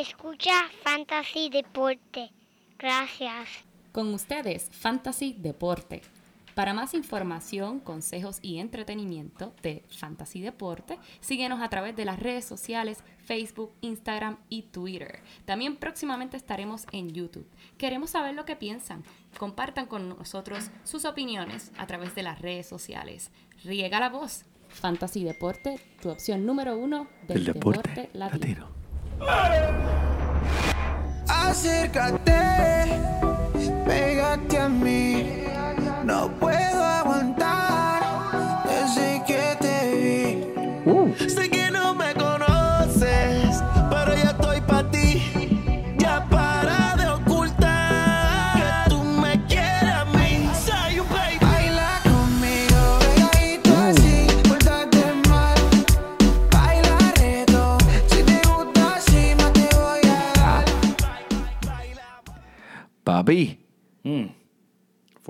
Escucha Fantasy Deporte. Gracias. Con ustedes, Fantasy Deporte. Para más información, consejos y entretenimiento de Fantasy Deporte, síguenos a través de las redes sociales Facebook, Instagram y Twitter. También próximamente estaremos en YouTube. Queremos saber lo que piensan. Compartan con nosotros sus opiniones a través de las redes sociales. Riega la voz. Fantasy Deporte, tu opción número uno del El deporte latino. Acércate, pégate a mí. No puedo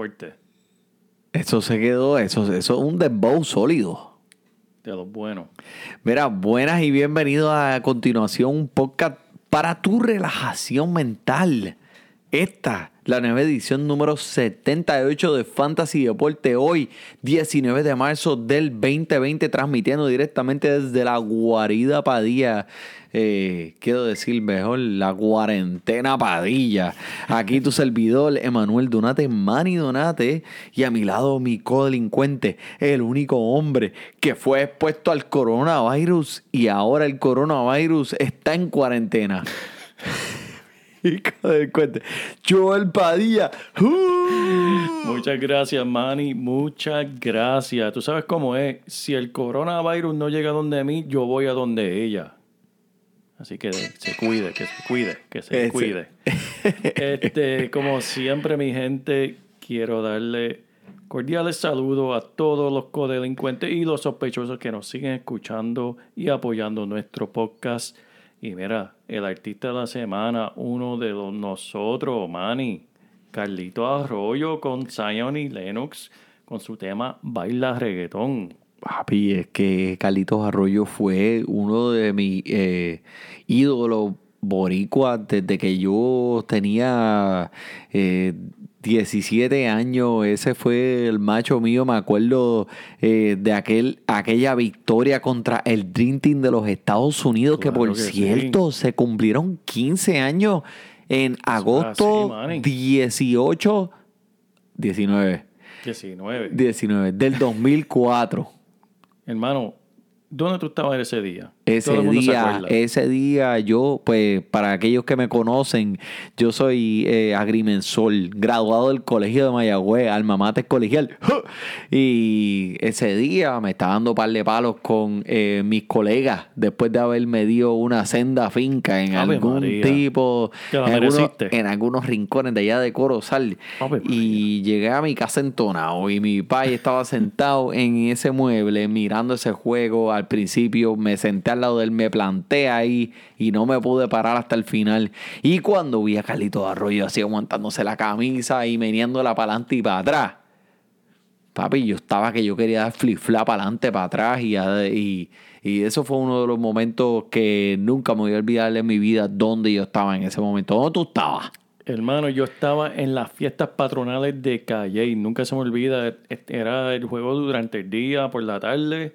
fuerte. eso se quedó, eso, eso es un dembow sólido. De los buenos. Mira, buenas y bienvenidos a continuación un podcast para tu relajación mental. Esta, la nueva edición número 78 de Fantasy Deporte, hoy 19 de marzo del 2020, transmitiendo directamente desde la guarida Padilla. eh, quiero decir mejor, la cuarentena Padilla. Aquí tu servidor, Emanuel Donate, Manny Donate, y a mi lado mi codelincuente, el único hombre que fue expuesto al coronavirus y ahora el coronavirus está en cuarentena. Hijo del cuente. Joel Padilla. ¡Uh! Muchas gracias, Manny. Muchas gracias. Tú sabes cómo es. Si el coronavirus no llega donde mí, yo voy a donde ella. Así que se cuide, que se cuide, que se Ese. cuide. Este, como siempre, mi gente, quiero darle cordiales saludos a todos los codelincuentes y los sospechosos que nos siguen escuchando y apoyando nuestro podcast. Y mira, el artista de la semana, uno de los nosotros, Manny, Carlito Arroyo con Zion y Lennox, con su tema Baila Reggaetón. Papi, es que Carlitos Arroyo fue uno de mis eh, ídolos boricuas desde que yo tenía eh, 17 años. Ese fue el macho mío, me acuerdo eh, de aquel, aquella victoria contra el Dream Team de los Estados Unidos, que por que sí. cierto se cumplieron 15 años en agosto manny. 18, 19, 19. 19 del 2004. Hermano, ¿dónde tú estabas ese día? Ese día, ese día yo, pues, para aquellos que me conocen, yo soy eh, agrimensor, graduado del colegio de Mayagüez, alma mater colegial. Y ese día me estaba dando par de palos con eh, mis colegas después de haber medido una senda finca en Ave algún María. tipo, en algunos, en algunos rincones de allá de Corozal. Ave Y llegué a mi casa entonado y mi padre estaba sentado en ese mueble mirando ese juego. Al principio me senté al lado de él, me planté ahí y no me pude parar hasta el final. Y cuando vi a Carlito Arroyo así aguantándose la camisa y meneándola para adelante y para atrás. Papi, yo estaba que yo quería dar flip flap para adelante, para atrás y, y, eso fue uno de los momentos que nunca me voy a olvidar en mi vida donde yo estaba en ese momento. ¿Dónde tú estabas? Hermano, yo estaba en las fiestas patronales de Calle y nunca se me olvida. este, Era el juego durante el día, por la tarde.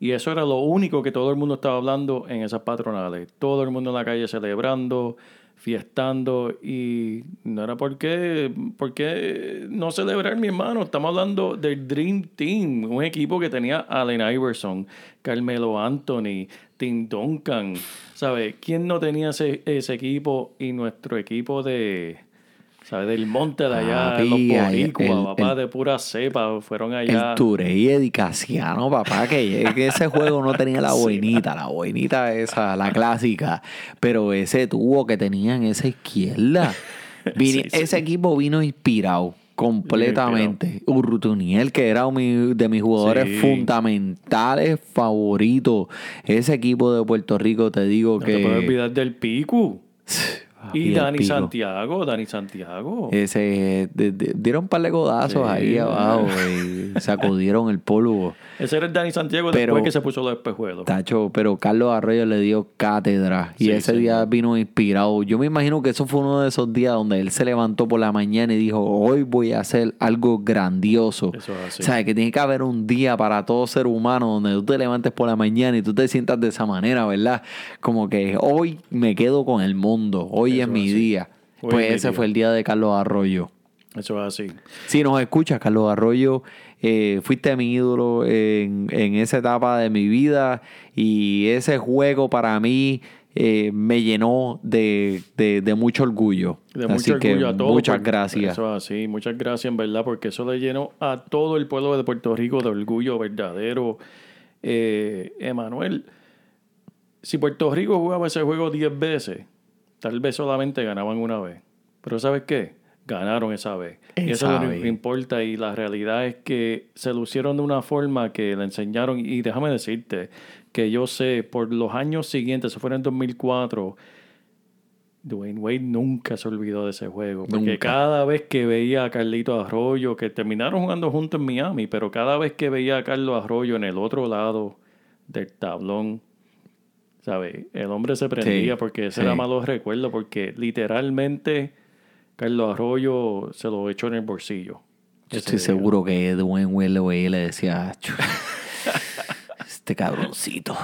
Y eso era lo único que todo el mundo estaba hablando en esas patronales. Todo el mundo en la calle celebrando, fiestando. Y no era porque, porque no celebrar, mi hermano. Estamos hablando del Dream Team, un equipo que tenía Allen Iverson, Carmelo Anthony, Tim Duncan. ¿Sabes? ¿Quién no tenía ese, ese equipo y nuestro equipo de... ¿Sabes? Del monte de allá, Papi, los boricuas, el- papá, el- de pura cepa, fueron allá. El Turey Edicaciano, papá, que, que ese juego no tenía la boinita, la boinita esa, la clásica, pero ese tubo que tenía en esa izquierda. Vine- Sí, sí. Ese equipo vino inspirado completamente. Urrutuniel, que era mi- de mis jugadores Sí. fundamentales favoritos. Ese equipo de Puerto Rico, te digo No que... te puedes olvidar del Piku. Y el Dani pico. Santiago, Dani Santiago. Ese, de- de- dieron un par de codazos Sí. ahí abajo y sacudieron el polvo. Ese era el Dani Santiago Pero- después que se puso los espejuelos. Tacho, pero Carlos Arroyo le dio cátedra y Sí, ese día vino inspirado. Yo me imagino que eso fue uno de esos días donde él se levantó por la mañana y dijo, hoy voy a hacer algo grandioso. Eso es así. O sea, que tiene que haber un día para todo ser humano donde tú te levantes por la mañana y tú te sientas de esa manera, ¿verdad? Como que hoy me quedo con el mundo, hoy Eso es mi así. día. Hoy pues ese día. fue el día de Carlos Arroyo. Eso es así. Si nos escuchas, Carlos Arroyo, eh, fuiste mi ídolo en, en esa etapa de mi vida y ese juego para mí eh, me llenó de, de- de mucho orgullo. De Así mucho que orgullo a todos. muchas porque- gracias. Eso es así. Muchas gracias, en verdad, porque eso le llenó a todo el pueblo de Puerto Rico de orgullo verdadero. Eh, Emanuel, si Puerto Rico jugaba ese juego 10 veces, tal vez solamente ganaban una vez. Pero ¿sabes qué? Ganaron esa vez. Y eso es Esa lo que importa. Y la realidad es que se lucieron de una forma que le enseñaron. Y déjame decirte que yo sé, por los años siguientes, eso fue en 2004, Dwayne Wade nunca se olvidó de ese juego. Porque Nunca. cada vez que veía a Carlito Arroyo, que terminaron jugando juntos en Miami, pero cada vez que veía a Carlos Arroyo en el otro lado del tablón, ¿sabes? El hombre se prendía Sí, porque ese sí. era malo recuerdo, porque literalmente Carlos Arroyo se lo echó en el bolsillo. Yo estoy día. seguro que Dwayne Wade le decía, "Chu, este cabroncito.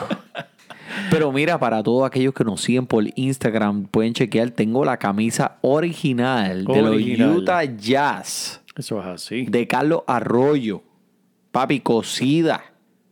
Pero mira, para todos aquellos que nos siguen por Instagram, pueden chequear, tengo la camisa original, de los Utah Jazz. Eso es así. de Carlos Arroyo. Papi, cocida.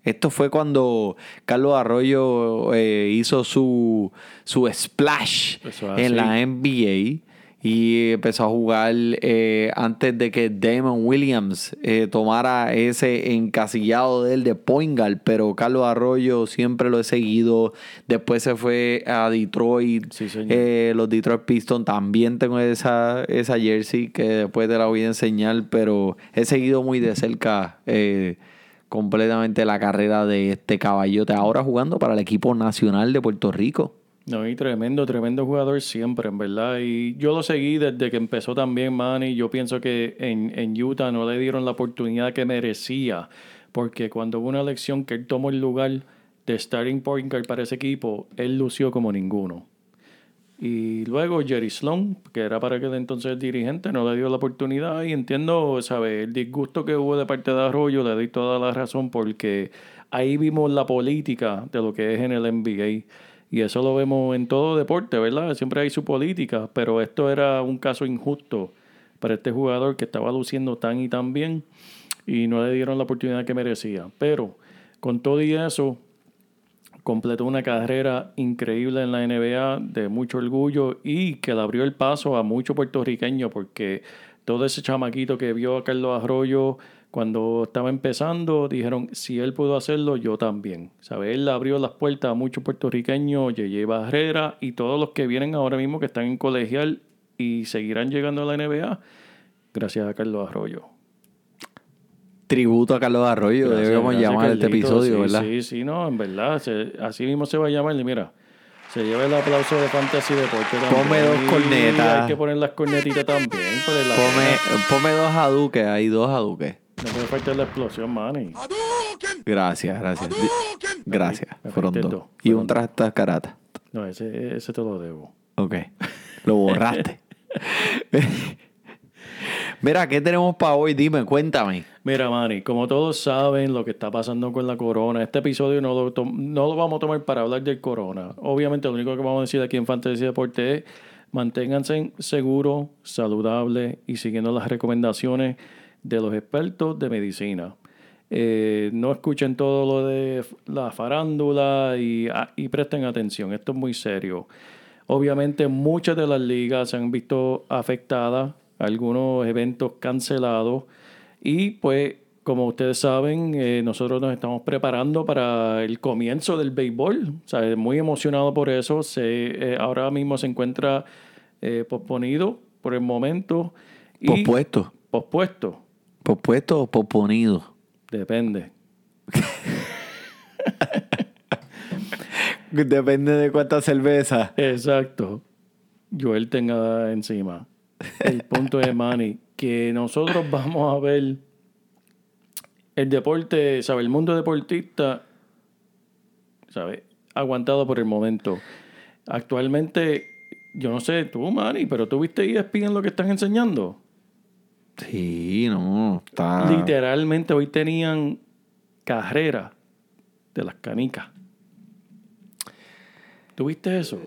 Esto fue cuando Carlos Arroyo eh, hizo su, su splash es en la. NBA y empezó a jugar eh, antes de que Damon Williams eh, tomara ese encasillado de él de point guard, pero Carlos Arroyo siempre lo he seguido. Después se fue a Detroit. Sí. Eh, los Detroit Pistons también tengo esa, esa jersey que después te la voy a enseñar, pero he seguido muy de cerca eh, completamente la carrera de este caballote. Ahora jugando para el equipo nacional de Puerto Rico. No, y tremendo, tremendo jugador siempre, en verdad. Y yo lo seguí desde que empezó también, Manny. Yo pienso que en, en Utah no le dieron la oportunidad que merecía. Porque cuando hubo una elección que él tomó el lugar de starting point guard para ese equipo, él lució como ninguno. Y luego Jerry Sloan, que era para aquel entonces el dirigente, no le dio la oportunidad. Y entiendo, ¿sabe? El disgusto que hubo de parte de Arroyo, le doy toda la razón, porque ahí vimos la política de lo que es en el NBA. Y eso lo vemos en todo deporte, ¿verdad? Siempre hay su política, pero esto era un caso injusto para este jugador que estaba luciendo tan y tan bien y no le dieron la oportunidad que merecía. Pero con todo y eso, completó una carrera increíble en la NBA de mucho orgullo y que le abrió el paso a muchos puertorriqueños porque todo ese chamaquito que vio a Carlos Arroyo cuando estaba empezando dijeron si él pudo hacerlo yo también ¿Sabe? él abrió las puertas a muchos puertorriqueños Yeye Barrera y todos los que vienen ahora mismo que están en colegial y seguirán llegando a la NBA gracias a Carlos Arroyo Tributo a Carlos Arroyo, Gracias, debemos gracias, llamar este Carlito. episodio, Sí, ¿verdad? Sí, sí, no, en verdad. se- así mismo se va a llamar. Y mira, se lleva el aplauso de Fantasy Deporte también. Ponme dos cornetas. Hay que poner las cornetitas también. Ponme, ponme dos aduques, hay dos aduques. No puede faltar la explosión, Manny. Gracias, gracias. Gracias, Me fueron falté dos. dos, Y un trastas carata. No, ese, ese te lo debo. Ok. Lo borraste. Mira, ¿qué tenemos para hoy? Dime, cuéntame. Mira, Manny, como todos saben lo que está pasando con la corona, este episodio no lo, no lo vamos a tomar para hablar del corona. Obviamente, lo único que vamos a decir aquí en Fantasy Deporte es manténganse seguros, saludables y siguiendo las recomendaciones de los expertos de medicina. Eh, no escuchen todo lo de la farándula y, ah, y presten atención, esto es muy serio. Obviamente muchas de las ligas se han visto afectadas, algunos eventos cancelados y pues como ustedes saben, eh, nosotros nos estamos preparando para el comienzo del béisbol. O sea, muy emocionado por eso. Se, eh, ahora mismo se encuentra eh, posponido por el momento. Y Pospuesto. pospuesto. Pospuesto o posponido. Depende. Depende de cuánta cerveza. Exacto. Joel tenga encima. El punto es, Manny, que nosotros vamos a ver el deporte, ¿sabes? El mundo deportista, ¿sabes? Aguantado por el momento. Actualmente, yo no sé tú, Manny, pero tú viste ESPN lo que están enseñando. Sí, no, está. Literalmente hoy tenían carrera de las canicas. ¿Tuviste eso?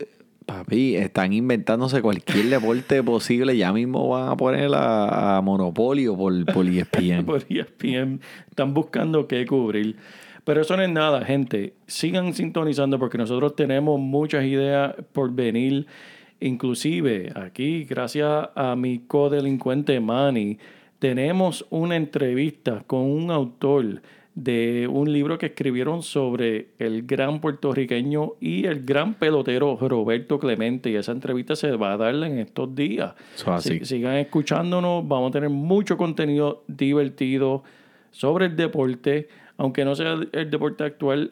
Papi, están inventándose cualquier deporte posible. Ya mismo van a poner a, a Monopolio por, por ESPN. Por ESPN. Están buscando qué cubrir. Pero eso no es nada, gente. Sigan sintonizando porque nosotros tenemos muchas ideas por venir. Inclusive aquí, gracias a mi codelincuente Manny, tenemos una entrevista con un autor de un libro que escribieron sobre el gran puertorriqueño y el gran pelotero Roberto Clemente. Y esa entrevista se va a dar en estos días. Así. Si- sigan escuchándonos, vamos a tener mucho contenido divertido sobre el deporte. Aunque no sea el deporte actual,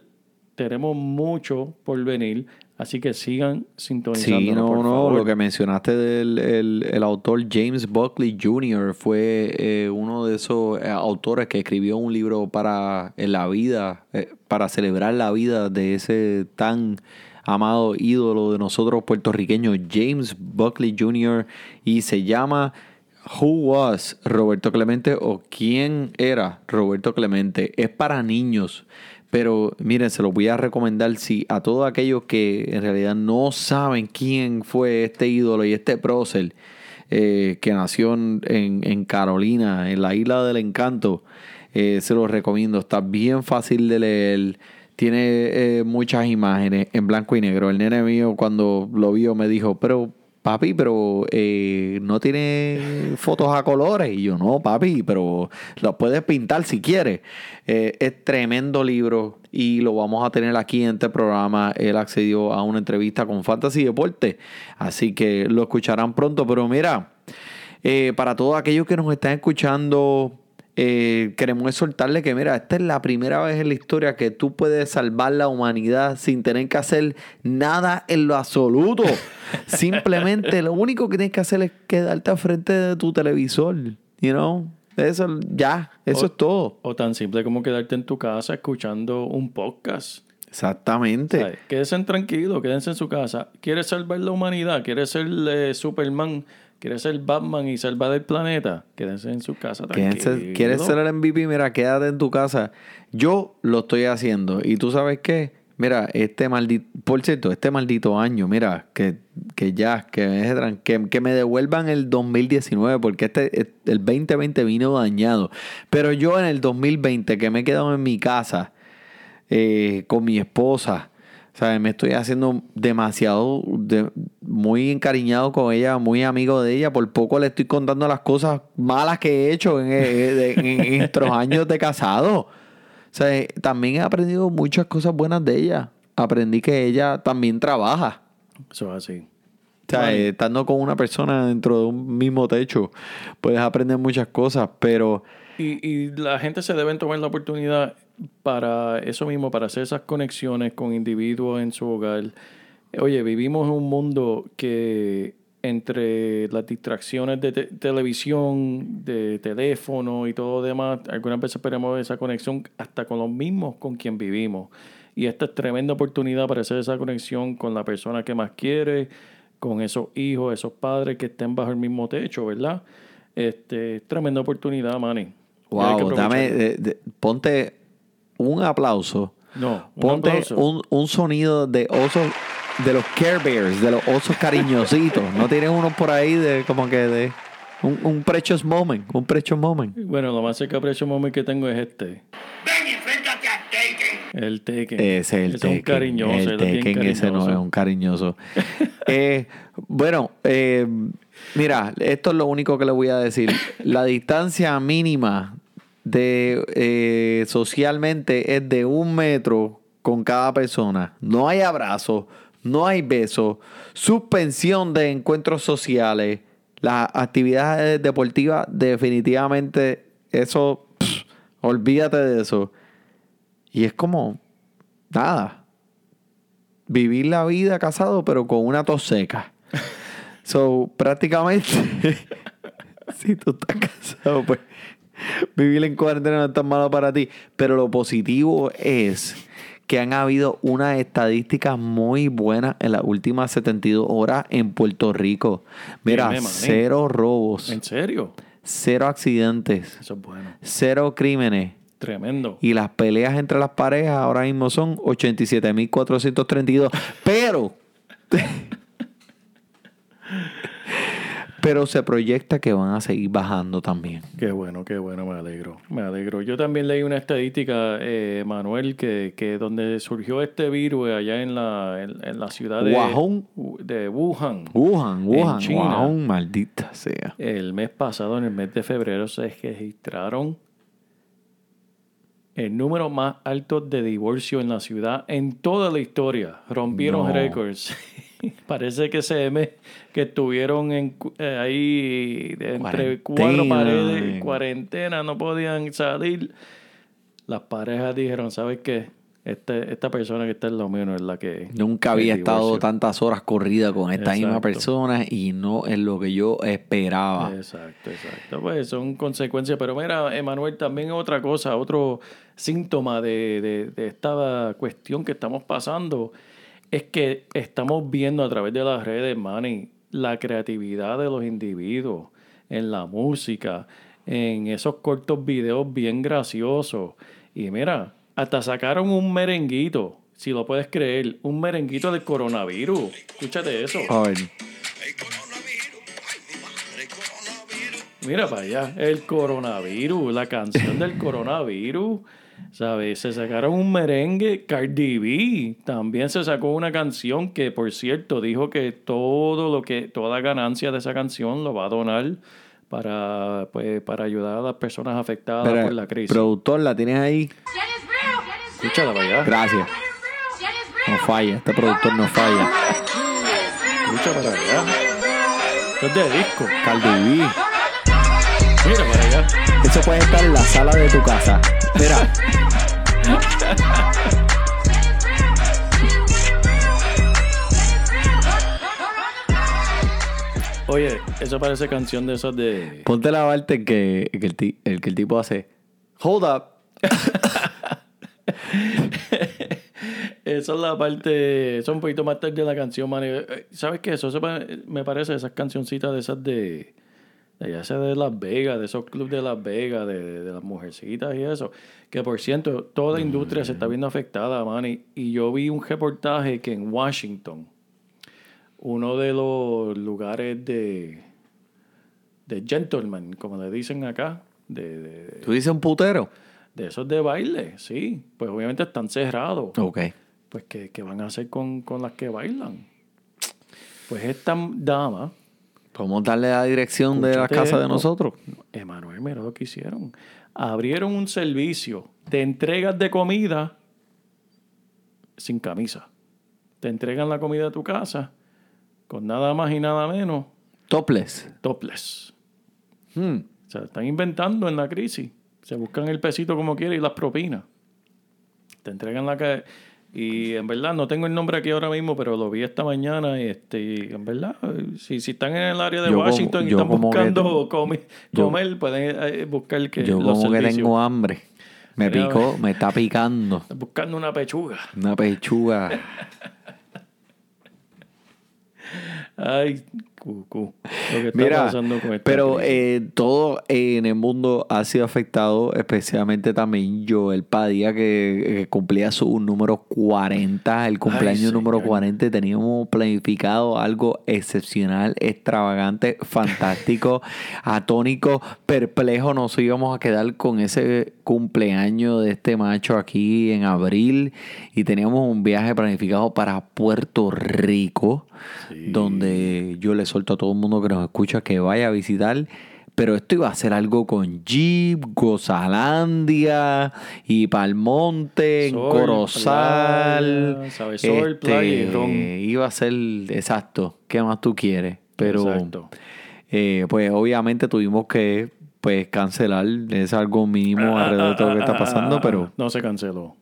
tenemos mucho por venir. Así que sigan sintonizando. Sí, no, por no, favor. lo que mencionaste del el, el autor James Buckley Jr. fue eh, uno de esos eh, autores que escribió un libro para en la vida, eh, para celebrar la vida de ese tan amado ídolo de nosotros puertorriqueños, James Buckley Jr. y se llama Who Was Roberto Clemente o quién era Roberto Clemente. Es para niños. Pero miren, se los voy a recomendar si a todos aquellos que en realidad no saben quién fue este ídolo y este prócer eh, que nació en, en- Carolina, en la isla del encanto, eh, se los recomiendo. Está bien fácil de leer. Tiene eh, muchas imágenes en blanco y negro. El nene mío cuando lo vio me dijo, pero papi, pero eh, no tiene fotos a colores. Y yo, no, papi, pero lo puedes pintar si quieres. Eh, es tremendo libro y lo vamos a tener aquí en este programa. Él accedió a una entrevista con Fantasy Deporte, así que lo escucharán pronto. Pero mira, eh, para todos aquellos que nos están escuchando, eh, queremos exhortarle que, mira, esta es la primera vez en la historia que tú puedes salvar la humanidad sin tener que hacer nada en lo absoluto. Simplemente lo único que tienes que hacer es quedarte al frente de tu televisor, you know. Eso ya, eso O- es todo. O tan simple como quedarte en tu casa escuchando un podcast. Exactamente. ¿Sabes? Quédense tranquilos, quédense en su casa. ¿Quieres salvar la humanidad? ¿Quieres ser eh, Superman? ¿Quieres ser Batman y salvar el planeta? Quédense en su casa tranquilos. ¿Quieres ser el MVP? Mira, quédate en tu casa. Yo lo estoy haciendo. ¿Y tú sabes qué? Mira, este maldito, por cierto, este maldito año, mira, que, que ya, que me devuelvan el 2019, porque este, el 2020 vino dañado. Pero yo en el 2020, que me he quedado en mi casa eh, con mi esposa, ¿sabes? Me estoy haciendo demasiado, de- muy encariñado con ella, muy amigo de ella. Por poco le estoy contando las cosas malas que he hecho en, eh, en- en estos años de casado. O sea, eh, también he aprendido muchas cosas buenas de ella. Aprendí que ella también trabaja. Eso es así. O sea, eh, estando con una persona dentro de un mismo techo, puedes aprender muchas cosas, pero Y, y la gente se debe tomar la oportunidad para eso mismo, para hacer esas conexiones con individuos en su hogar. Oye, vivimos en un mundo que entre las distracciones de te- televisión, de teléfono y todo lo demás, algunas veces perdemos esa conexión hasta con los mismos con quien vivimos. Y esta es tremenda oportunidad para hacer esa conexión con la persona que más quiere, con esos hijos, esos padres que estén bajo el mismo techo, ¿verdad? Este, tremenda oportunidad, Manny. Wow, dame, de- ponte un aplauso. No, un Ponte aplauso. un, un sonido de osos, de los Care Bears, de los osos cariñositos. no tienes uno por ahí de como que de un, un precious moment, un precious moment. Bueno, lo más cerca precio moment que tengo es este. Ven y enfréntate a Taken. El Tekken. Ese es el es un Tekken. cariñoso. el Tekken ese no es cariñoso. un cariñoso. Eh, bueno, eh, mira, esto es lo único que le voy a decir. La distancia mínima de eh, socialmente es de un metro con cada persona. No hay abrazo, no hay beso, suspensión de encuentros sociales. Las actividades deportivas, definitivamente, eso, pff, olvídate de eso. Y es como, nada, vivir la vida casado, pero con una tos seca. So, prácticamente, si tú estás casado, pues vivir en cuarentena no es tan malo para ti. Pero lo positivo es que han habido unas estadísticas muy buenas en las últimas 72 horas en Puerto Rico. Mira, Dime, cero robos, ¿En serio? cero accidentes, Eso es bueno. cero crímenes. Tremendo. Y las peleas entre las parejas ahora mismo son 87.432. Pero. pero se proyecta que van a seguir bajando también. Qué bueno, qué bueno, me alegro. Me alegro. Yo también leí una estadística, eh, Manuel, que, que donde surgió este virus allá en la, en, en la ciudad de, Wuhan. de Wuhan. Wuhan, Wuhan, China. Wuhan, maldita sea. El mes pasado, en el mes de febrero, se registraron el número más alto de divorcio en la ciudad en toda la historia. Rompieron No. récords. Parece que ese mes que estuvieron en, eh, ahí de entre cuatro paredes, cuarentena, no podían salir. Las parejas dijeron, ¿sabes qué? Este, esta persona que está en lo mío no es la que... Nunca había estado divorcio". tantas horas corrida con esta misma persona y no es lo que yo esperaba. Exacto, exacto. Pues son consecuencias. Pero mira, Emanuel, también otra cosa, otro síntoma de, de- de esta cuestión que estamos pasando es que estamos viendo a través de las redes, Manny, la creatividad de los individuos en la música, en esos cortos videos bien graciosos. Y mira, hasta sacaron un merenguito, si lo puedes creer, un merenguito del coronavirus. Escúchate eso. Mira para allá, el coronavirus, la canción del coronavirus. ¿Sabes? Se sacaron un merengue. Cardi B también se sacó una canción que, por cierto, dijo que todo lo que, toda ganancia de esa canción lo va a donar para, pues, para ayudar a las personas afectadas Espera, por la crisis. productor, ¿la tienes ahí? Escúchala para allá. Gracias. No falla, este productor no falla. Escucha para allá. Esto es de disco. Cardi B. Mira para allá. Eso puede estar en la sala de tu casa. Mira. Oye, eso parece canción de esas de. Ponte la parte que, que el, ti- el que el tipo hace. Hold up. Esa es la parte, eso es un poquito más tarde de la canción, man. Eh, ¿Sabes qué? Eso se pa- me parece esas cancioncitas de esas de, ya sea de Las Vegas, de esos clubes de Las Vegas, de, de las mujercitas y eso. Que por cierto, toda la industria se está viendo afectada, man. Y, y yo vi un reportaje que en Washington, uno de los lugares de, de gentleman, como le dicen acá, de, de, ¿Tú dices un putero? de esos de baile, sí. Pues obviamente están cerrados Ok. pues ¿qué, qué van a hacer con, con las que bailan? Pues esta dama, Podemos darle la dirección de la casa de nosotros. Emanuel, mira lo que hicieron. Abrieron un servicio de entregas de comida sin camisa. Te entregan la comida a tu casa con nada más y nada menos Topless. topless. Hmm. O sea, están inventando en la crisis. Se buscan el pesito como quieren y las propinas. Te entregan la que y en verdad no tengo el nombre aquí ahora mismo, pero lo vi esta mañana y este y en verdad si, si están en el área de Yo como- Washington y están que buscando comi- yo- comer, pueden eh, buscar que Yo los como que tengo hambre. Me picó, me está picando. Buscando una pechuga. Una pechuga. Ay, cucú. Lo que está Mira, pasando con esta pero eh, todo en el mundo ha sido afectado, especialmente también Joel Padilla, que, que cumplía su número 40, el cumpleaños Ay, número señor. 40. y Teníamos planificado algo excepcional, extravagante, fantástico, atónico, perplejo. Nos íbamos a quedar con ese cumpleaños de este macho aquí en abril y teníamos un viaje planificado para Puerto Rico, donde yo le suelto a todo el mundo que nos escucha que vaya a visitar. Pero esto iba a ser algo con Jeep, Gozalandia y Palmonte, en Corozal. ron. Iba a ser exacto. ¿Qué más tú quieres? Pero eh, pues obviamente tuvimos que pues cancelar. Es algo mínimo Ah, alrededor de todo lo que ah, está ah, pasando, ah, pero no se canceló.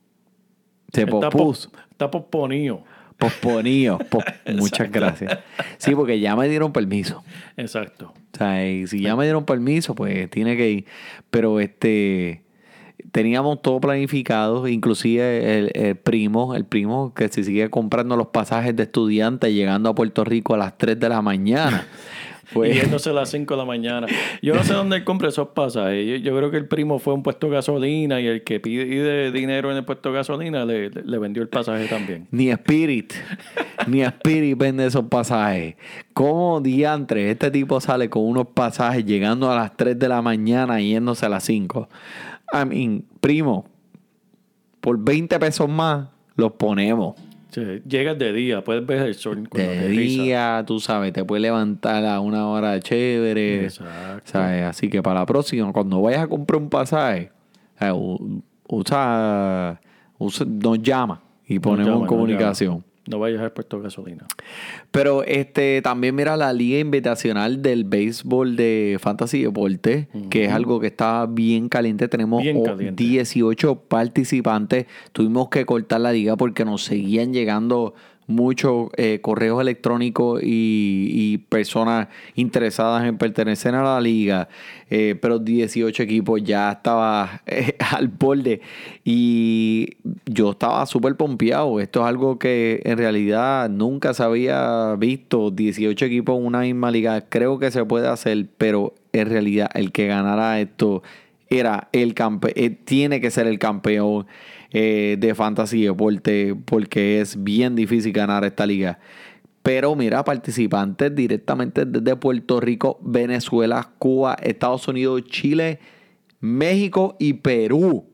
se está posponido. Posponido. pos- Muchas gracias. Sí, porque ya me dieron permiso. Exacto. O sea, y si ya me dieron permiso, pues tiene que ir. Pero este teníamos todo planificado, inclusive el, el primo, el primo que se sigue comprando los pasajes de estudiantes llegando a Puerto Rico a las 3 de la mañana. Y yéndose a las 5 de la mañana. Yo no sé dónde él compra esos pasajes. Yo, yo creo que el primo fue a un puesto de gasolina y el que pide dinero en el puesto de gasolina le, le vendió el pasaje también. ni Spirit, ni Spirit vende esos pasajes. ¿Cómo diantre este tipo sale con unos pasajes llegando a las 3 de la mañana y yéndose a las 5? I mean, primo, por 20 pesos más los ponemos. Llegas de día, puedes ver el sol de día, tú sabes, te puedes levantar a una hora chévere. Exacto. ¿sabes? Así que para la próxima, cuando vayas a comprar un pasaje, eh, usa, usa- nos llama y No ponemos llama, en no No vayas al puesto de gasolina. Pero este también mira la liga invitacional del béisbol de Fantasy Deporte, que es algo que está bien caliente. Tenemos Bien caliente. 18 participantes. Tuvimos que cortar la liga porque nos seguían llegando muchos eh, correos electrónicos y, personas interesadas en pertenecer a la liga. Eh, pero 18 equipos ya estaba eh, al borde. Y yo estaba súper pompeado. Esto es algo que en realidad nunca se había visto. 18 equipos en una misma liga. Creo que se puede hacer, pero en realidad el que ganara esto era el campeón, tiene que ser el campeón eh, de fantasy deporte porque es bien difícil ganar esta liga. Pero mira, participantes directamente desde Puerto Rico, Venezuela, Cuba, Estados Unidos, Chile, México y Perú.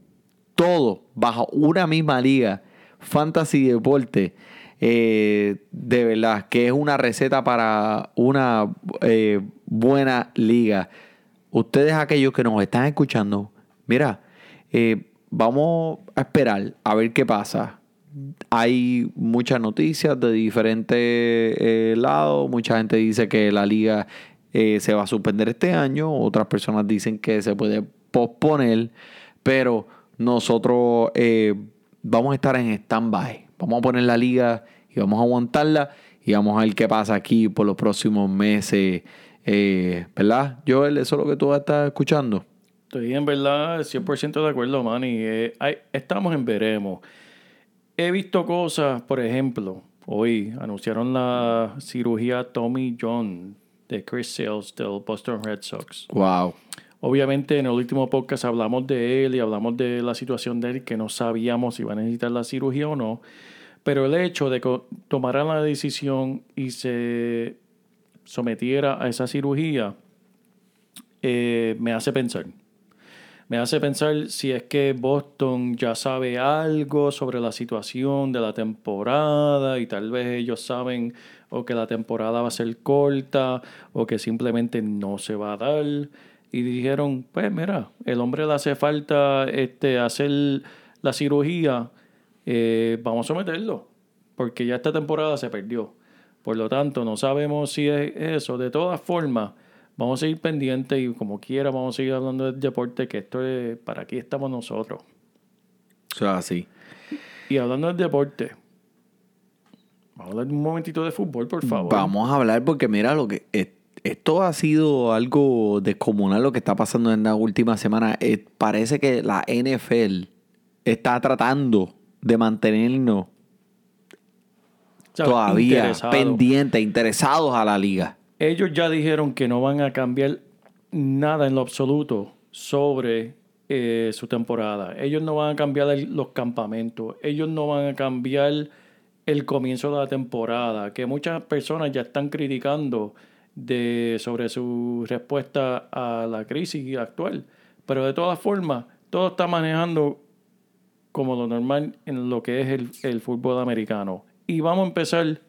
Todo bajo una misma liga. Fantasy Deporte. eh, de verdad, que es una receta para una eh, buena liga. Ustedes, aquellos que nos están escuchando, mira, vamos a esperar a ver qué pasa. Hay muchas noticias de diferentes eh, lados. Mucha gente dice que la liga eh, se va a suspender este año. Otras personas dicen que se puede posponer. Pero nosotros eh, vamos a estar en stand-by. Vamos a poner la liga y vamos a aguantarla. Y vamos a ver qué pasa aquí por los próximos meses. Eh, ¿Verdad? Joel, eso es lo que tú estás escuchando. Estoy en verdad 100% de acuerdo, Manny. Eh, hay- estamos en veremos. He visto cosas, por ejemplo, hoy anunciaron la cirugía Tommy John de Chris Sales del Boston Red Sox. Wow. Obviamente en el último podcast hablamos de él y hablamos de la situación de él que no sabíamos si iba a necesitar la cirugía o no. Pero el hecho de que tomara la decisión y se sometiera a esa cirugía eh, me hace pensar. Me hace pensar si es que Boston ya sabe algo sobre la situación de la temporada y tal vez ellos saben o que la temporada va a ser corta o que simplemente no se va a dar. Y dijeron, pues mira, el hombre le hace falta este, hacer la cirugía, eh, vamos a someterlo, porque ya esta temporada se perdió. Por lo tanto, no sabemos si es eso. De todas formas, vamos a seguir pendientes y como quiera vamos a seguir hablando del deporte, que esto es, para aquí estamos nosotros. Eso es así. Y hablando del deporte, vamos a hablar un momentito de fútbol, por favor. Vamos a hablar porque mira lo que es- esto ha sido algo descomunal lo que está pasando en la última semana. Eh, parece que la NFL está tratando de mantenernos O sea, todavía interesado. pendientes, interesados a la liga. Ellos ya dijeron que no van a cambiar nada en lo absoluto sobre eh, su temporada. Ellos no van a cambiar el- los campamentos. Ellos no van a cambiar el comienzo de la temporada. Que muchas personas ya están criticando de, sobre su respuesta a la crisis actual. Pero de todas formas, todo está manejando como lo normal en lo que es el, el fútbol americano. Y vamos a empezar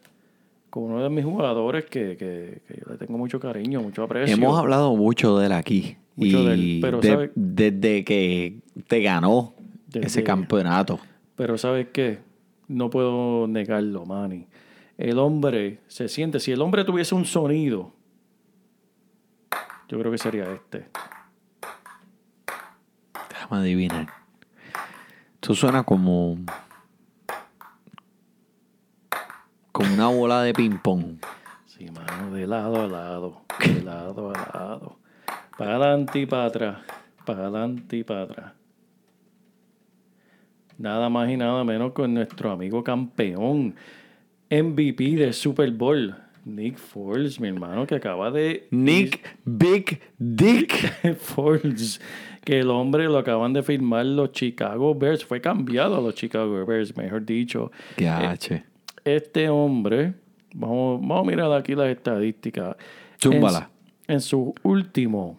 con uno de mis jugadores que, que- que yo le tengo mucho cariño, mucho aprecio. Hemos hablado mucho de él aquí. Mucho y de él, pero de- ¿sabe? desde que te ganó Desde- ese campeonato. Pero ¿sabes qué? No puedo negarlo, Manny. El hombre se siente, si el hombre tuviese un sonido, yo creo que sería este. Déjame adivinar. Esto suena como. Como una bola de ping-pong. Sí, mano, de lado a lado. De lado a lado. Para adelante y para atrás. Para adelante y para atrás. Nada más y nada menos con nuestro amigo campeón. MVP de Super Bowl. Nick Foles, mi hermano, que acaba de. Nick Big Dick. Foles. Que el hombre lo acaban de firmar los Chicago Bears. Fue cambiado a los Chicago Bears, mejor dicho. Gache. Este hombre, vamos, vamos a mirar aquí las estadísticas. Chúmbala. En, en sus últimos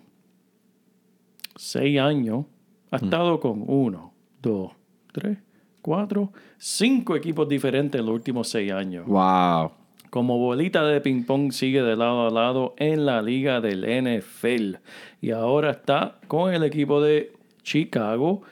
seis años, ha estado con uno, dos, tres, cuatro, cinco equipos diferentes en los últimos seis años. Wow. Como bolita de ping-pong sigue de lado a lado en la liga del NFL. Y ahora está con el equipo de Chicago.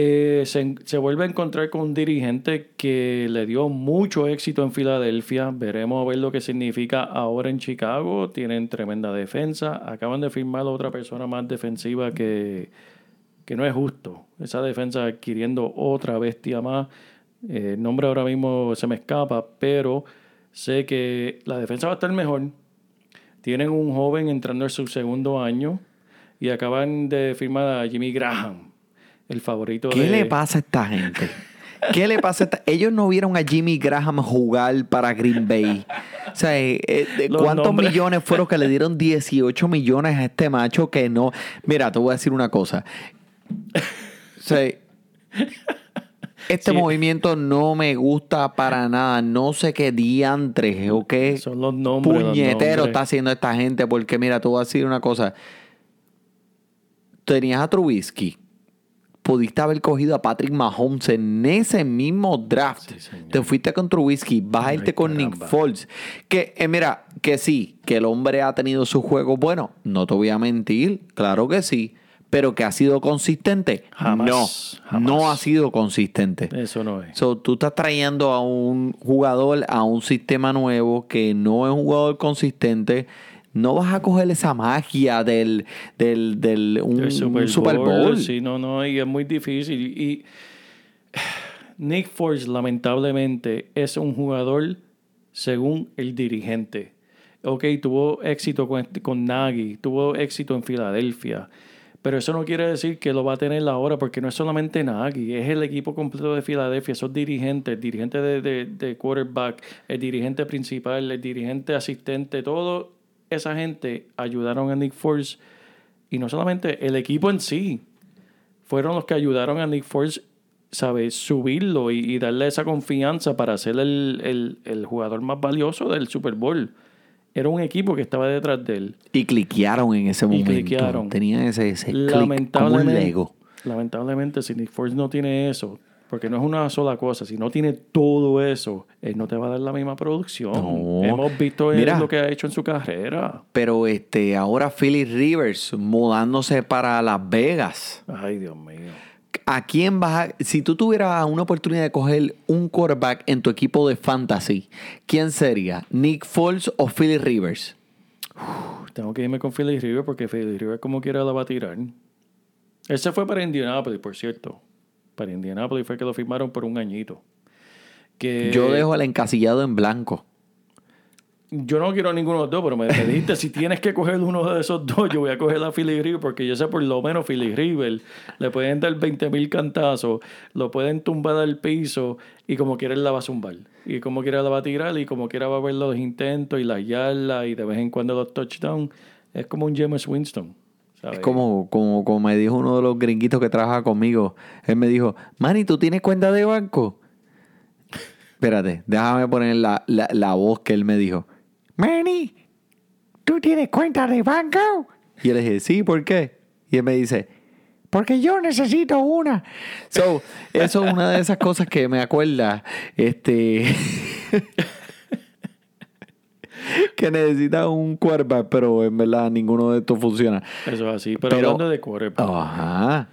Eh, se, vuelve a encontrar con un dirigente que le dio mucho éxito en Filadelfia. Veremos a ver lo que significa ahora en Chicago. Tienen tremenda defensa. Acaban de firmar a otra persona más defensiva que, que no es justo. Esa defensa adquiriendo otra bestia más. Eh, el nombre ahora mismo se me escapa, pero sé que la defensa va a estar mejor. Tienen un joven entrando en su segundo año y acaban de firmar a Jimmy Graham, el favorito ¿Qué de... le pasa a esta gente? ¿Qué le pasa a esta... Ellos no vieron a Jimmy Graham jugar para Green Bay. O sea, eh, eh, ¿cuántos nombres. millones fueron que le dieron 18 millones a este macho que no... Mira, te voy a decir una cosa. O sea, este Sí. movimiento no me gusta para nada. No sé qué diantres o qué Son los nombres. los puñetero nombres. está haciendo esta gente. Porque mira, te voy a decir una cosa. Tenías a Trubisky. Pudiste haber cogido a Patrick Mahomes en ese mismo draft. Sí, te fuiste con Trubisky. Vas a irte con Nick. Foles. Que, eh, mira, que sí, que el hombre ha tenido su juego bueno. No te voy a mentir. Claro que sí. Pero que ha sido consistente. Jamás, no, jamás. no ha sido consistente. Eso no es. So, tú estás trayendo a un jugador a un sistema nuevo que no es un jugador consistente. No vas a coger esa magia del, del, del un, El Super, un Super Bowl, Bowl. Sí, no, no, y es muy difícil. Y Nick Foles, lamentablemente, es un jugador según el dirigente. Ok, tuvo éxito con, con Nagy, tuvo éxito en Filadelfia, pero eso no quiere decir que lo va a tener ahora, porque no es solamente Nagy, es el equipo completo de Filadelfia, esos dirigentes, el dirigente de, de, de quarterback, el dirigente principal, el dirigente asistente, todo esa gente ayudaron a Nick Foles y no solamente el equipo en sí, fueron los que ayudaron a Nick Foles, ¿sabes? Subirlo y, y darle esa confianza para ser el, el- el jugador más valioso del Super Bowl. Era un equipo que estaba detrás de él. Y cliquearon en ese momento. cliquearon. Tenían ese, ese click como un Lamentablemente, Lego. lamentablemente, si Nick Foles no tiene eso, porque no es una sola cosa, si no tiene todo eso, él no te va a dar la misma producción. No. Hemos visto él Mira. lo que ha hecho en su carrera. Pero este, ahora Philly Rivers mudándose para Las Vegas. Ay, Dios mío. ¿A quién vas a.? Si tú tuvieras una oportunidad de coger un quarterback en tu equipo de fantasy, ¿quién sería? ¿Nick Foles o Philly Rivers? Tengo que irme con Philly River porque Philly River como quiera la va a tirar. Él se fue para Indianapolis, por cierto. Para Indianapolis fue que lo firmaron por un añito. Que Yo dejo el encasillado en blanco. Yo no quiero ninguno de los dos, pero me, me dijiste, si tienes que coger uno de esos dos, yo voy a coger a Philly River porque yo sé por lo menos Philly River le pueden dar 20 mil cantazos, lo pueden tumbar al piso y como quiera él la va a zumbar. Y como quiera la va a tirar y como quiera va a ver los intentos y las yardas y de vez en cuando los touchdowns. Es como un James Winston. ¿Sabes? Es como, como, como me dijo uno de los gringuitos que trabaja conmigo. Él me dijo, Manny, ¿tú tienes cuenta de banco? Espérate, déjame poner la, la, la voz que él me dijo. Manny, ¿tú tienes cuenta de banco? Y yo le dije, sí, ¿por qué? Y él me dice, porque yo necesito una. So, eso es una de esas cosas que me acuerda. Este. que necesita un quarterback, pero en verdad ninguno de estos funciona. Eso es así. Pero, Pero- hablando de quarterback. Ajá.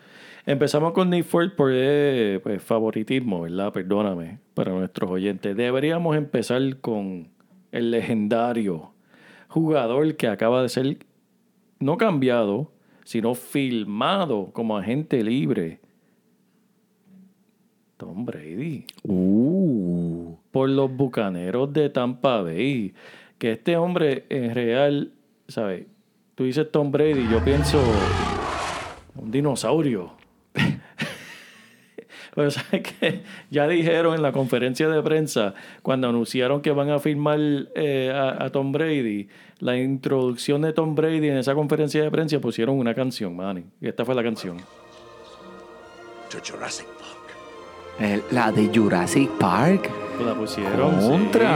Empezamos con Nick Ford por eh, pues, favoritismo, ¿verdad? Perdóname, para nuestros oyentes. Deberíamos empezar con el legendario jugador que acaba de ser no cambiado, sino filmado como agente libre. Tom Brady. Uh. por los bucaneros de Tampa Bay. Que este hombre en real, ¿sabes? Tú dices Tom Brady, yo pienso un dinosaurio. Pero sabes que ya dijeron en la conferencia de prensa, cuando anunciaron que van a firmar eh, a, Tom Brady, la introducción de Tom Brady en esa conferencia de prensa pusieron una canción, Manny. Y esta fue la canción. To Jurassic. El- la de Jurassic Park. La pusieron. sí, Contra,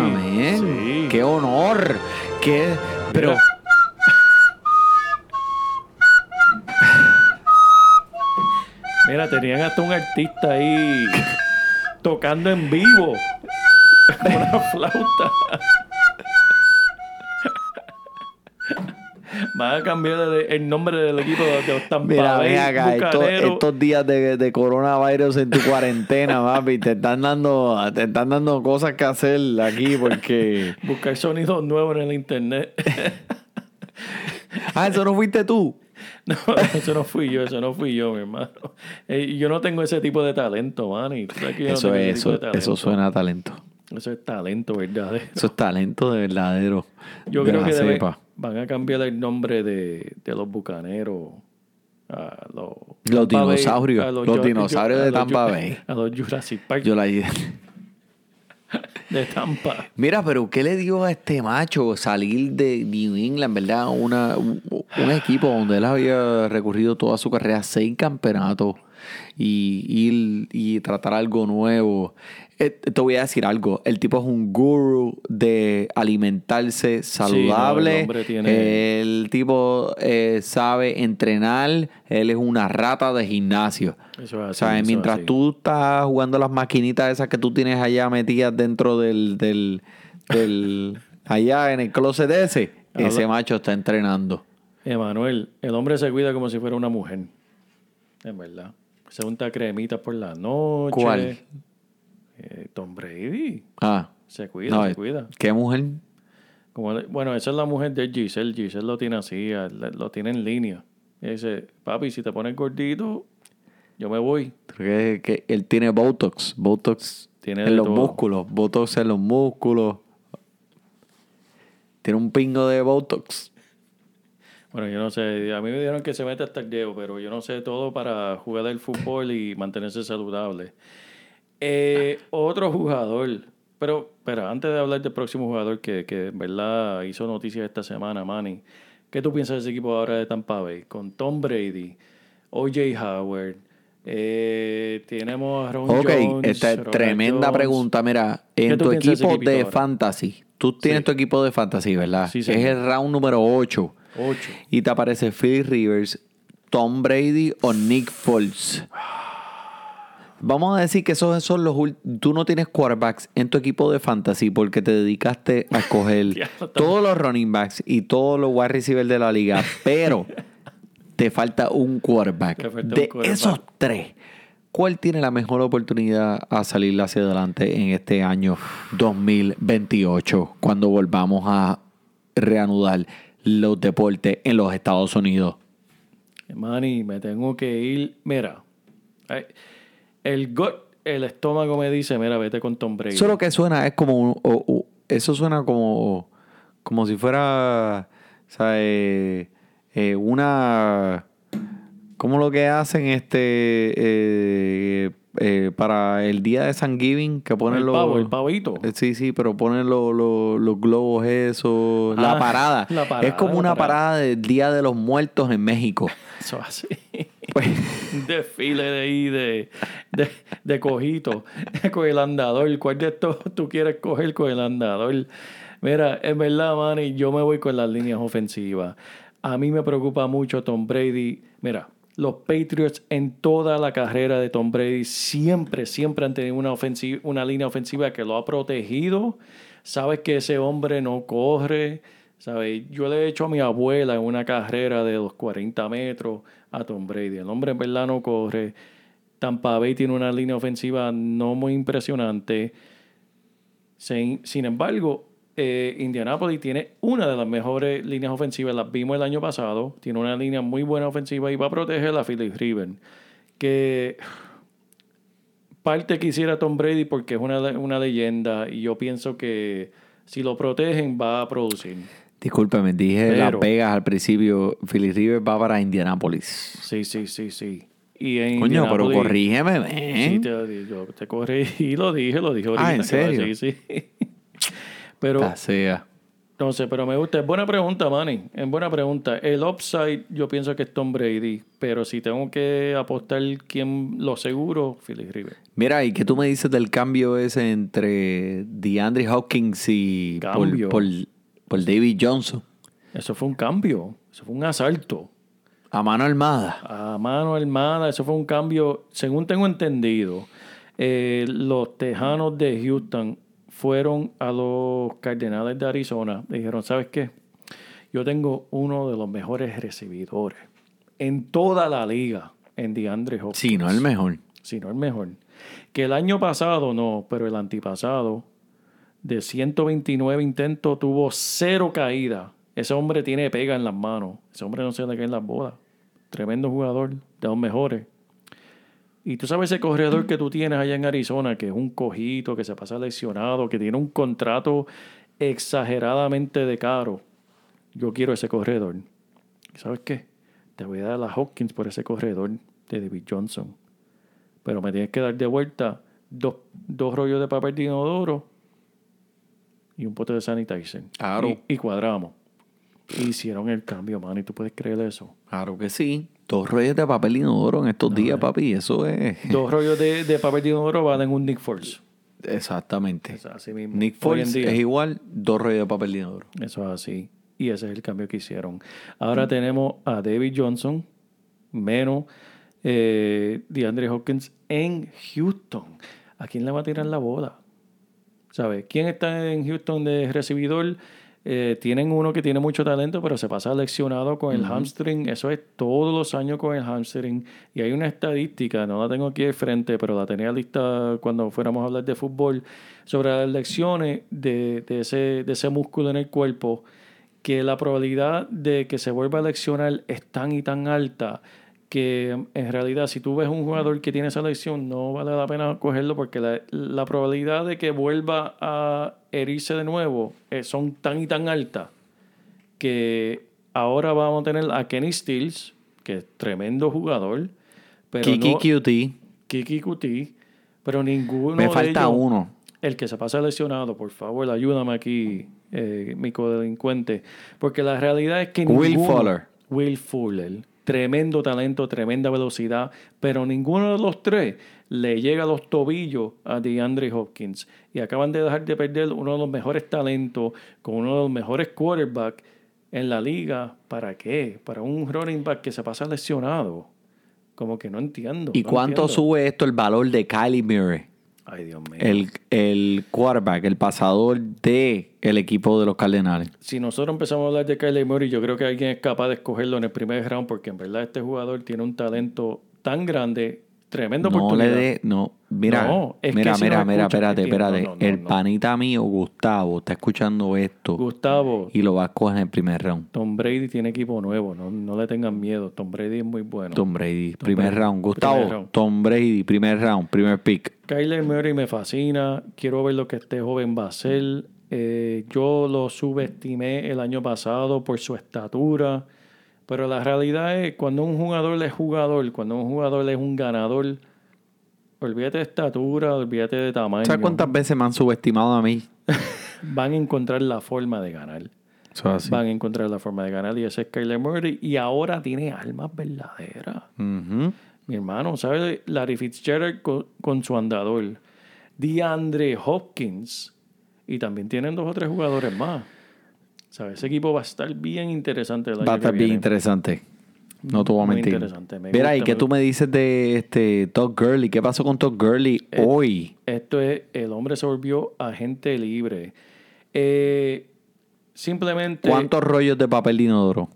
sí. Qué honor. Qué. Pero. Mira. Mira, tenían hasta un artista ahí tocando en vivo. Una flauta. Van a cambiar el, el nombre del equipo de Tampa Mira, ven acá, estos, días de, de coronavirus en tu cuarentena, papi, te están dando, te están dando cosas que hacer aquí porque. Buscar sonidos nuevos en el internet. Ah, eso no fuiste tú. No, eso no fui yo, eso no fui yo, mi hermano. Eh, yo no tengo ese tipo de talento, man. y tú sabes que yo no Eso ese de eso, talento. eso suena a talento. Eso es talento verdadero. Eso es talento de verdadero. Yo de creo que debe- van a cambiar el nombre de, de los bucaneros a los, Los Tampa Bay, dinosaurios, a los dinosaurios de Tampa Bay. A los Jurassic Park Yo la de Tampa. Mira, pero ¿qué le dio a este macho salir de New England, verdad? Una, un, un equipo donde él había recurrido toda su carrera seis campeonatos y y tratar algo nuevo. Eh, te voy a decir algo. El tipo es un guru de alimentarse saludable. tiene- El tipo eh, sabe entrenar. Él es una rata de gimnasio. Eso es así, O sea, eso es mientras así. tú estás jugando las maquinitas esas que tú tienes allá metidas dentro del, del, del allá en el closet ese, Habla- ese macho está entrenando. Emanuel, el hombre se cuida como si fuera una mujer. Es verdad. Se unta cremitas por la noche. ¿Cuál? Eh, Tom Brady. Ah, Se cuida, no, se cuida. ¿qué mujer? Como, bueno, esa es la mujer de Giselle. Giselle lo tiene así, lo tiene en línea. Y dice, papi, si te pones gordito, yo me voy. Que, que él tiene Botox, Botox Tiene en los todo. músculos, Botox en los músculos. Tiene un pingo de Botox. Bueno, yo no sé, a mí me dijeron que se mete hasta el dedo, pero yo no sé todo para jugar el fútbol y mantenerse saludable. Eh, otro jugador, pero, espera, antes de hablar del próximo jugador que, que en verdad hizo noticias esta semana, Manny, ¿qué tú piensas de ese equipo ahora de Tampa Bay? Con Tom Brady, O.J. Howard, eh, tenemos a Ron Ok, Jones, esta es tremenda Jones. pregunta. Mira, ¿Qué en tu de equipo de fantasy, tú tienes Sí. tu equipo de fantasy, ¿verdad? Sí, es señor. el round número 8. Ocho. Y te aparece Phil Rivers, Tom Brady o Nick Foles. Vamos a decir que esos son los tú no tienes quarterbacks en tu equipo de fantasy porque te dedicaste a escoger todos los running backs y todos los wide receivers de la liga, pero te falta un quarterback. Un de quarterback. esos tres, ¿cuál tiene la mejor oportunidad a salir hacia adelante en este año 2028 cuando volvamos a reanudar los deportes en los Estados Unidos? Manny, me tengo que ir. Mira, ay, el gut, el estómago me dice, mira, vete con Tom Brady. Eso lo que suena es como un- o- o- eso suena como como si fuera o sea, eh, eh, una como lo que hacen este eh, eh, para el día de Thanksgiving que ponen el los pavo, el pavito. Eh, Sí, sí, pero ponen los, los, los globos esos, la Ah, parada. la parada, Es como la una parada. parada del Día de los Muertos en México. Así. Pues, Un desfile de ahí de, de, de cojito con el andador. ¿Cuál de estos tú quieres coger con el andador? Mira, en verdad, Manny, yo me voy con las líneas ofensivas. A mí me preocupa mucho Tom Brady. Mira, los Patriots en toda la carrera de Tom Brady siempre, siempre han tenido una, ofensiva, una línea ofensiva que lo ha protegido. Sabes que ese hombre no corre. ¿Sabes? Yo le he hecho a mi abuela en una carrera de los 40 metros a Tom Brady. El hombre en verdad no corre. Tampa Bay tiene una línea ofensiva no muy impresionante. Sin, sin embargo, eh, Indianapolis tiene una de las mejores líneas ofensivas. Las vimos el año pasado. Tiene una línea muy buena ofensiva y va a proteger a Philip Riven. Que parte quisiera Tom Brady porque es una, una leyenda y yo pienso que si lo protegen va a producir. Discúlpeme, dije Pero- Las Vegas al principio. Philly Rivers va para Indianapolis. Sí, sí, sí, sí. Y en Coño, pero corrígeme, Sí, ven. te, yo te corregí, lo dije, lo dije ahorita. Ah, ¿en serio? Sí, sí. Pero, sea. no sé, pero me gusta. Es buena pregunta, Manny. Es buena pregunta. El upside, yo pienso que es Tom Brady. Pero si tengo que apostar quién lo seguro, Philly Rivers. Mira, ¿y qué tú me dices del cambio ese entre DeAndre Hopkins y por, Cambio. Por, David Johnson? Eso fue un cambio. Eso fue un asalto. A mano armada. a mano armada. Eso fue un cambio, según tengo entendido, eh, los Tejanos de Houston fueron a los Cardenales de Arizona. Dijeron, ¿sabes qué? Yo tengo uno de los mejores recibidores en toda la liga, en DeAndre Hopkins. Sí, no el mejor. Si no el mejor. Que el año pasado no, pero el antipasado, de 129 intentos, tuvo cero caída. Ese hombre tiene pega en las manos. Ese hombre no se le caen las bolas. Tremendo jugador, de los mejores. Y tú sabes ese corredor que tú tienes allá en Arizona, que es un cojito, que se pasa lesionado, que tiene un contrato exageradamente de caro. Yo quiero ese corredor. ¿Y sabes qué? Te voy a dar a la Hopkins por ese corredor de David Johnson. Pero me tienes que dar de vuelta dos, dos rollos de papel de inodoro y un pote de sanitizer. Claro. Y, y cuadramos. Hicieron el cambio, man, y tú puedes creer eso. Claro que sí. Dos rollos de papel inodoro en estos días, papi. Eso es. Dos rollos de, de papel inodoro valen un Nick Force. Exactamente. Es así mismo. Nick Hoy en día. es igual, dos rollos de papel inodoro. Eso es así. Y ese es el cambio que hicieron. Ahora tenemos a David Johnson, menos eh, DeAndre Hopkins en Houston. ¿A quién le va a tirar la bola? ¿Sabes? ¿Quién está en Houston de recibidor? Eh, tienen uno que tiene mucho talento, pero se pasa leccionado con el hamstring. Eso es todos los años con el hamstring. Y hay una estadística, no la tengo aquí de frente, pero la tenía lista cuando fuéramos a hablar de fútbol, sobre las lecciones de, de ese, de ese músculo en el cuerpo, que la probabilidad de que se vuelva a leccionar es tan y tan alta que en realidad si tú ves un jugador que tiene esa lesión no vale la pena cogerlo porque la, la probabilidad de que vuelva a herirse de nuevo eh, son tan y tan altas que ahora vamos a tener a Kenny Stills, que es tremendo jugador, pero Kiki no, Cutie. Kiki Kuti, pero ninguno Me de falta ellos- uno. el que se pasa lesionado, por favor, ayúdame aquí, eh, mi codelincuente. Porque la realidad es que Will ninguno- Fuller. Will Fuller. Tremendo talento, tremenda velocidad, pero ninguno de los tres le llega a los tobillos a DeAndre Hopkins. Y acaban de dejar de perder uno de los mejores talentos con uno de los mejores quarterbacks en la liga. ¿Para qué? Para un running back que se pasa lesionado. Como que no entiendo. ¿Y no cuánto entiendo. sube esto el valor de Kylie Murray? Ay, Dios mío. El, el quarterback, el pasador de el equipo de los Cardenales. si nosotros empezamos a hablar de Kyler Murray, yo creo que alguien es capaz de escogerlo en el primer round porque en verdad este jugador tiene un talento tan grande, tremenda No oportunidad. le dé, no. Mira, No, es mira, que mira, mira, escucha, espérate, espérate. no, el panita mío, Gustavo, está escuchando esto Gustavo, y lo va a coger en el primer round. Tom Brady tiene equipo nuevo, no, no le tengan miedo. Tom Brady es muy bueno. Tom Brady, primer Brady, round. Gustavo, primer round. Tom Brady, primer round, primer pick. Kyler Murray me fascina, quiero ver lo que este joven va a hacer. Eh, yo lo subestimé el año pasado por su estatura, pero la realidad es cuando un jugador es jugador, cuando un jugador es un ganador, olvídate de estatura, olvídate de tamaño. ¿Sabes cuántas veces me han subestimado a mí? Van a encontrar la forma de ganar. Así. Van a encontrar la forma de ganar y ese es Kyler Murray. Y ahora tiene almas verdaderas. Mi hermano, ¿sabes? Larry Fitzgerald con, con su andador. DeAndre Hopkins. Y también tienen dos o tres jugadores más. ¿Sabes? Ese equipo va a estar bien interesante. El año Va a estar bien viene. interesante. No te voy a Muy mentir. me Mira, ¿y qué tú me dices de este Todd Gurley? ¿Qué pasó con Todd Gurley Eh, hoy? Esto es, el hombre se volvió agente libre. Eh, simplemente ¿Cuántos rollos de papel de inodoro?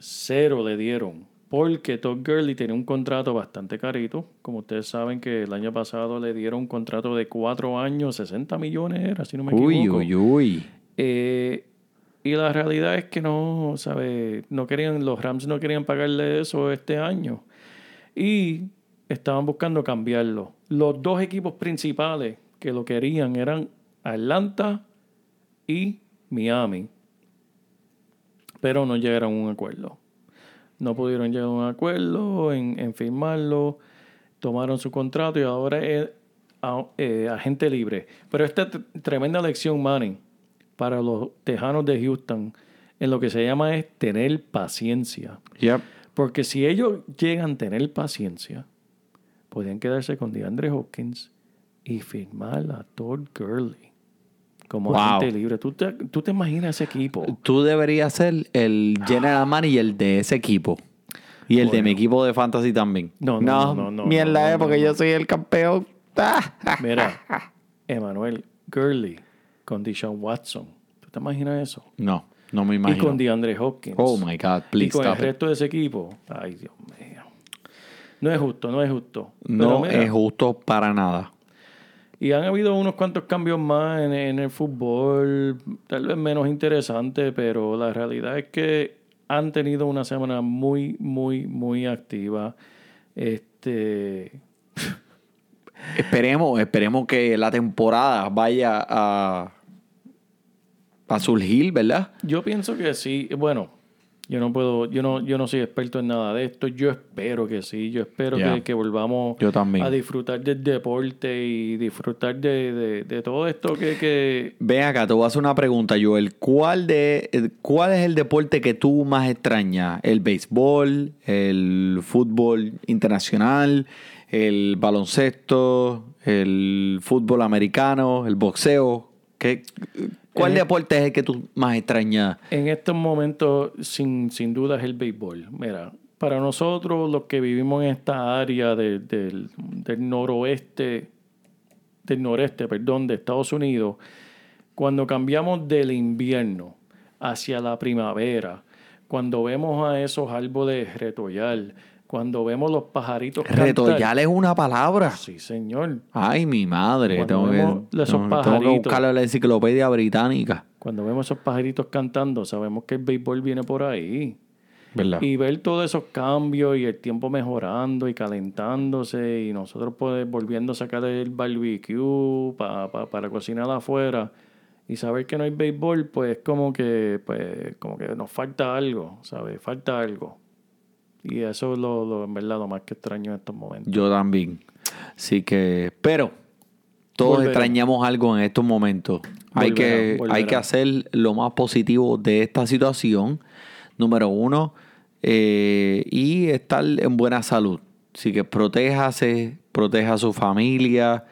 cero le dieron. Porque Todd Gurley tenía un contrato bastante carito. Como ustedes saben que el año pasado le dieron un contrato de cuatro años, 60 millones era, si no me Uy, equivoco. uy, uy. Eh, y la realidad es que no, ¿sabe? No querían, los Rams no querían pagarle eso este año. Y estaban buscando cambiarlo. Los dos equipos principales que lo querían eran Atlanta y Miami. Pero no llegaron a un acuerdo. No pudieron llegar a un acuerdo en, en firmarlo. Tomaron su contrato y ahora es a- eh, agente libre. Pero esta tremenda lección, Manning, para los tejanos de Houston, en lo que se llama es tener paciencia. Yep. Porque si ellos llegan a tener paciencia, podrían quedarse con DeAndre Hopkins y firmar a Todd Gurley como Wow. agente libre. ¿Tú te, tú te imaginas ese equipo? Tú deberías ser el general manager de ese equipo. Y el de mi equipo de fantasy también. No, no, no, no, Mierda, no, no, eh, porque no, yo no. soy el campeón. Mira, Emmanuel Gurley con Deshaun Watson. ¿Tú te imaginas eso? No, no me Y imagino. con DeAndre Hopkins. Oh my God, y please con el it. resto de ese equipo. Ay, Dios mío. No es justo, no es justo. No mira, es justo para nada. Y han habido unos cuantos cambios más en, en el fútbol, tal vez menos interesantes, pero la realidad es que han tenido una semana muy, muy, muy activa. Este, Esperemos, esperemos que la temporada vaya a, a surgir, ¿verdad? yo pienso que sí. Bueno, yo no puedo, yo no, yo no soy experto en nada de esto. Yo espero que sí. Yo espero Ya. que, que volvamos Yo también. a disfrutar del deporte y disfrutar de, de- de todo esto que, que Ven acá, te voy a hacer una pregunta, Joel. ¿Cuál, de, eh, ¿Cuál es el deporte que tú más extrañas? ¿El béisbol? ¿El fútbol internacional? ¿El baloncesto? ¿El fútbol americano? ¿El boxeo? ¿Qué, ¿Cuál Eh, deporte es el que tú más extrañas? En estos momentos, sin, sin duda, es el béisbol. Mira, para nosotros, los que vivimos en esta área de- del, del noroeste, del noreste, perdón, de Estados Unidos, cuando cambiamos del invierno hacia la primavera, cuando vemos a esos árboles retollar, cuando vemos los pajaritos Retollar es una palabra. Sí, señor. Ay, mi madre. Cuando Tengo que, vemos esos tengo- tengo que pajaritos. buscarlo en la enciclopedia británica. Cuando vemos esos pajaritos cantando, sabemos que el béisbol viene por ahí. ¿Verdad? Y ver todos esos cambios y el tiempo mejorando y calentándose y nosotros pues, volviendo a sacar el barbecue pa- pa- para cocinar afuera y saber que no hay béisbol, pues como que, pues, como que nos falta algo, ¿sabes? Falta algo. Y eso es lo, lo- en verdad lo más que extraño en estos momentos. Yo también. Así que, pero todos extrañamos algo en estos momentos. Hay que, hay que hacer lo más positivo de esta situación. Número uno, eh, y estar en buena salud. Así que protéjase, proteja a su familia,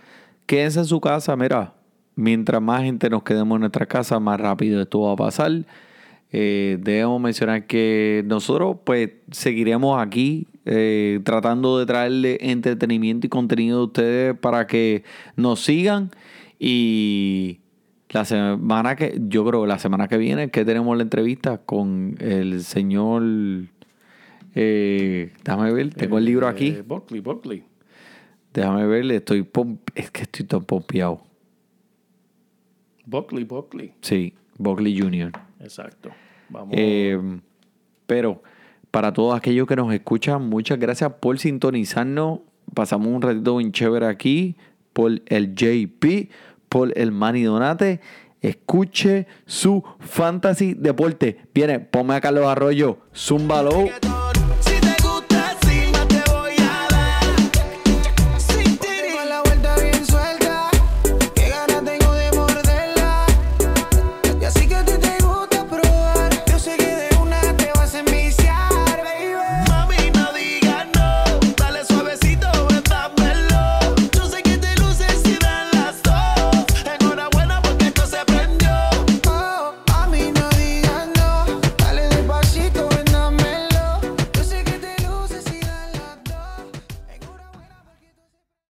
quédense en su casa. Mira, mientras más gente nos quedemos en nuestra casa, más rápido esto va a pasar. Eh, debemos mencionar que nosotros pues seguiremos aquí eh, tratando de traerle entretenimiento y contenido a ustedes para que nos sigan y la semana que yo creo que la semana que viene que tenemos la entrevista con el señor eh, déjame ver tengo el libro aquí Eh, Buckley, Buckley. déjame ver estoy es que estoy tan pompeado Buckley, Buckley. sí Buckley Jr. Exacto. Vamos. Eh, pero para todos aquellos que nos escuchan, muchas gracias por sintonizarnos. Pasamos un ratito bien chévere aquí por el JP, por el Manny Donate. Escuche su fantasy deporte. Viene, ponme a Carlos Arroyo. Que todo